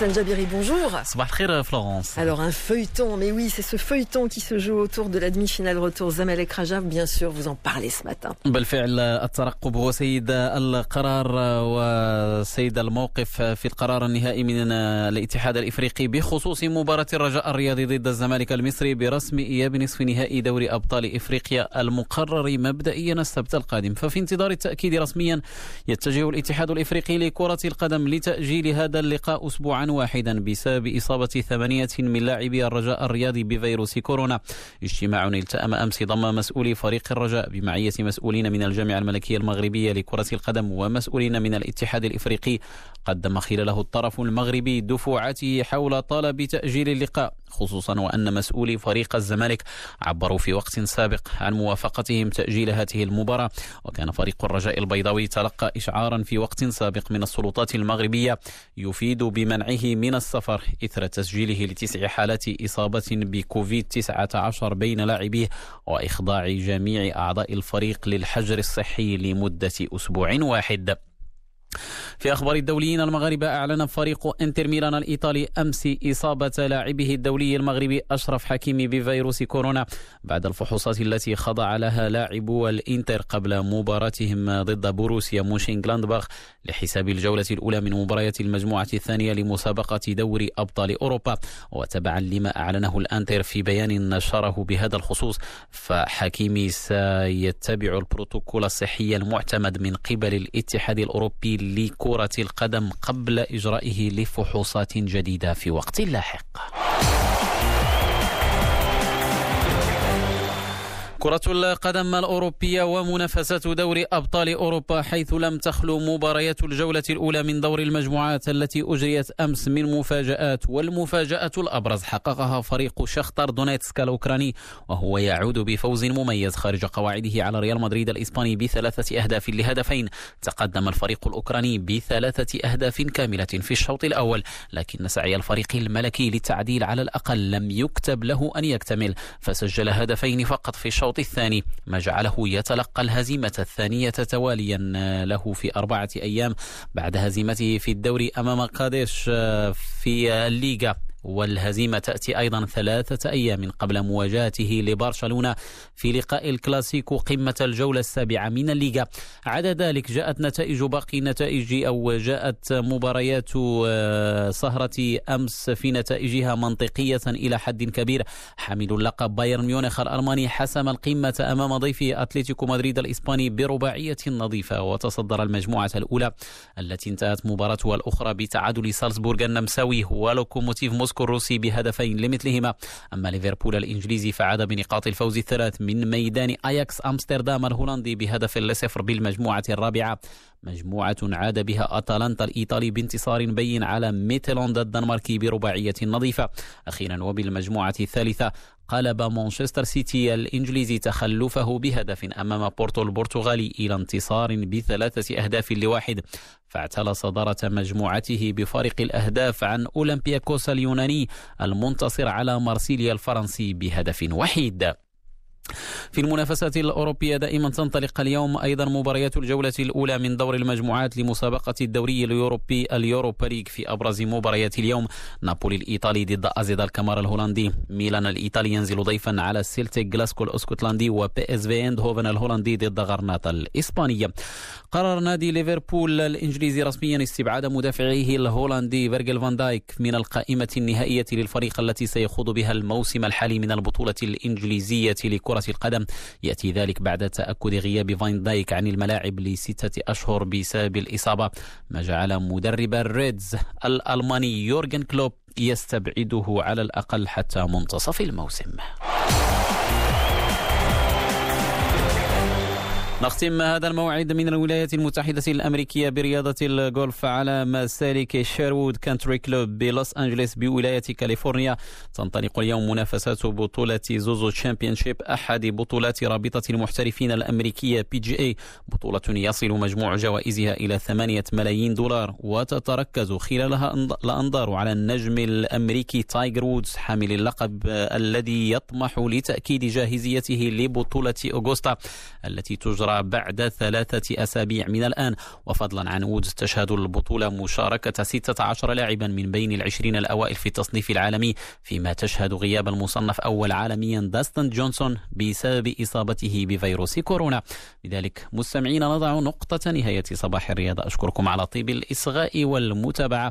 Hassan Jabiri, bonjour. Florence. Alors un feuilleton, mais oui, c'est ce feuilleton qui se joue autour de la demi-finale retour Zamalek Rajab, bien sûr, vous en parlez ce matin. بالفعل الترقب هو سيد القرار وسيد الموقف في القرار النهائي من الاتحاد الإفريقي بخصوص مباراة الرجاء الرياضي ضد الزمالك المصري برسم إياب نصف نهائي دوري أبطال إفريقيا المقرر مبدئيا السبت القادم ففي انتظار التأكيد رسميا يتجه الاتحاد الإفريقي لكرة القدم لتأجيل هذا اللقاء أسبوعا واحدا بسبب إصابة ثمانية من لاعبي الرجاء الرياضي بفيروس كورونا. اجتماع التأم أمس ضم مسؤولي فريق الرجاء بمعية مسؤولين من الجامعة الملكية المغربية لكرة القدم ومسؤولين من الاتحاد الإفريقي. قدم خلاله الطرف المغربي دفوعاته حول طلب تأجيل اللقاء خصوصا وأن مسؤولي فريق الزمالك عبروا في وقت سابق عن موافقتهم تأجيل هذه المباراة. وكان فريق الرجاء البيضاوي تلقى إشعارا في وقت سابق من السلطات المغربية يفيد بمنعه من السفر إثر تسجيله لتسع حالات إصابة بكوفيد 19 بين لاعبيه وإخضاع جميع أعضاء الفريق للحجر الصحي لمدة أسبوع واحد. في أخبار الدوليين المغاربة أعلن فريق إنتر ميلان الإيطالي أمس إصابة لاعبه الدولي المغربي أشرف حكيمي بفيروس كورونا بعد الفحوصات التي خضع لها لاعبو الإنتر قبل مباراتهم ضد بوروسيا موشينغلاندباخ لحساب الجولة الأولى من مباريات المجموعة الثانية لمسابقة دوري أبطال أوروبا. وتبعا لما أعلنه الأنتر في بيان نشره بهذا الخصوص فحكيمي سيتبع البروتوكول الصحي المعتمد من قبل الاتحاد الأوروبي لكرة القدم قبل إجرائه لفحوصات جديدة في وقت لاحق. كرة القدم الأوروبية ومنافسات دوري أبطال أوروبا حيث لم تخلو مباريات الجولة الأولى من دور المجموعات التي أجريت أمس من مفاجآت والمفاجأة الأبرز حققها فريق شختار دونيتسك الأوكراني وهو يعود بفوز مميز خارج قواعده على ريال مدريد الإسباني بثلاثة أهداف لهدفين. تقدم الفريق الأوكراني بثلاثة أهداف كاملة في الشوط الأول لكن سعي الفريق الملكي للتعديل على الأقل لم يكتب له أن يكتمل فسجل هدفين فقط في الشوط الشوط الثاني. ما جعله يتلقى الهزيمة الثانية تواليا له في أربعة أيام بعد هزيمته في الدوري أمام قادش في الليغا. والهزيمة تأتي أيضا ثلاثة أيام قبل مواجهته لبرشلونة في لقاء الكلاسيكو قمة الجولة السابعة من الليغا. عدا ذلك جاءت نتائج باقي النتائج أو جاءت مباريات سهرة أمس في نتائجها منطقية إلى حد كبير. حامل اللقب بايرن ميونخ الألماني حسم القمة أمام ضيفه أتلتيكو مدريد الإسباني برباعية نظيفة وتصدر المجموعة الأولى التي انتهت مباراتها الأخرى بتعادل سالزبورغ النمساوي. ولوكوموتيف موسكو موسكو الروسي بهدفين لمثلهما. أما ليفربول الإنجليزي فعاد بنقاط الفوز الثلاث من ميدان أياكس أمستردام الهولندي بهدف لصفر بالمجموعة الرابعة. مجموعة عاد بها أتلانتا الإيطالي بانتصار بين على ميتلاند الدنماركي برباعية نظيفة. أخيرا وبالمجموعة الثالثة قلب مانشستر سيتي الإنجليزي تخلفه بهدف أمام بورتو البرتغالي إلى انتصار بثلاثة أهداف لواحد. فاعتلى صدارة مجموعته بفارق الأهداف عن أولمبياكوس اليوناني المنتصر على مارسيليا الفرنسي بهدف وحيد. في المنافسات الأوروبية دائما تنطلق اليوم أيضا مباريات الجولة الأولى من دور المجموعات لمسابقة الدوري اليوروبي ال Europa League في أبرز مباريات اليوم. نابولي الإيطالي ضد إيه زد ألكمار الهولندي. ميلان الإيطالي ينزل ضيفا على سيلتيك جلاسكو الأسكتلندي و PSV أيندهوفن الهولندي ضد غرناطة الإسبانية. قرر نادي ليفربول الإنجليزي رسميا استبعاد مدافعه الهولندي فيرجل فان دايك من القائمة النهائية للفريق التي سيخوض بها الموسم الحالي من البطولة الإنجليزية لكرة القدم. يأتي ذلك بعد تأكد غياب فان دايك عن الملاعب لستة أشهر بسبب الإصابة. ما جعل مدرب ال Reds الألماني يورجن كلوب يستبعده على الأقل حتى منتصف الموسم. نختم هذا الموعد من الولايات المتحدة الأمريكية برياضة الجولف على مسالك Sherwood Country Club بلوس أنجلوس بولاية كاليفورنيا. تنطلق اليوم منافسات بطولة زوزو championship أحد بطولات رابطة المحترفين الأمريكية PGA بطولة يصل مجموع جوائزها إلى ثمانية ملايين دولار وتتركز خلالها الأنظار على النجم الأمريكي تايجر وودز حامل اللقب الذي يطمح لتأكيد جاهزيته لبطولة أوغوستا التي تجرى بعد ثلاثة أسابيع من الآن. وفضلا عن وودز تشهد البطولة مشاركة 16 لاعبا من بين العشرين الأوائل في التصنيف العالمي فيما تشهد غياب المصنف أول عالميا داستن جونسون بسبب إصابته بفيروس كورونا. لذلك مستمعين نضع نقطة نهاية صباح الرياضة أشكركم على طيب الإصغاء والمتابعة.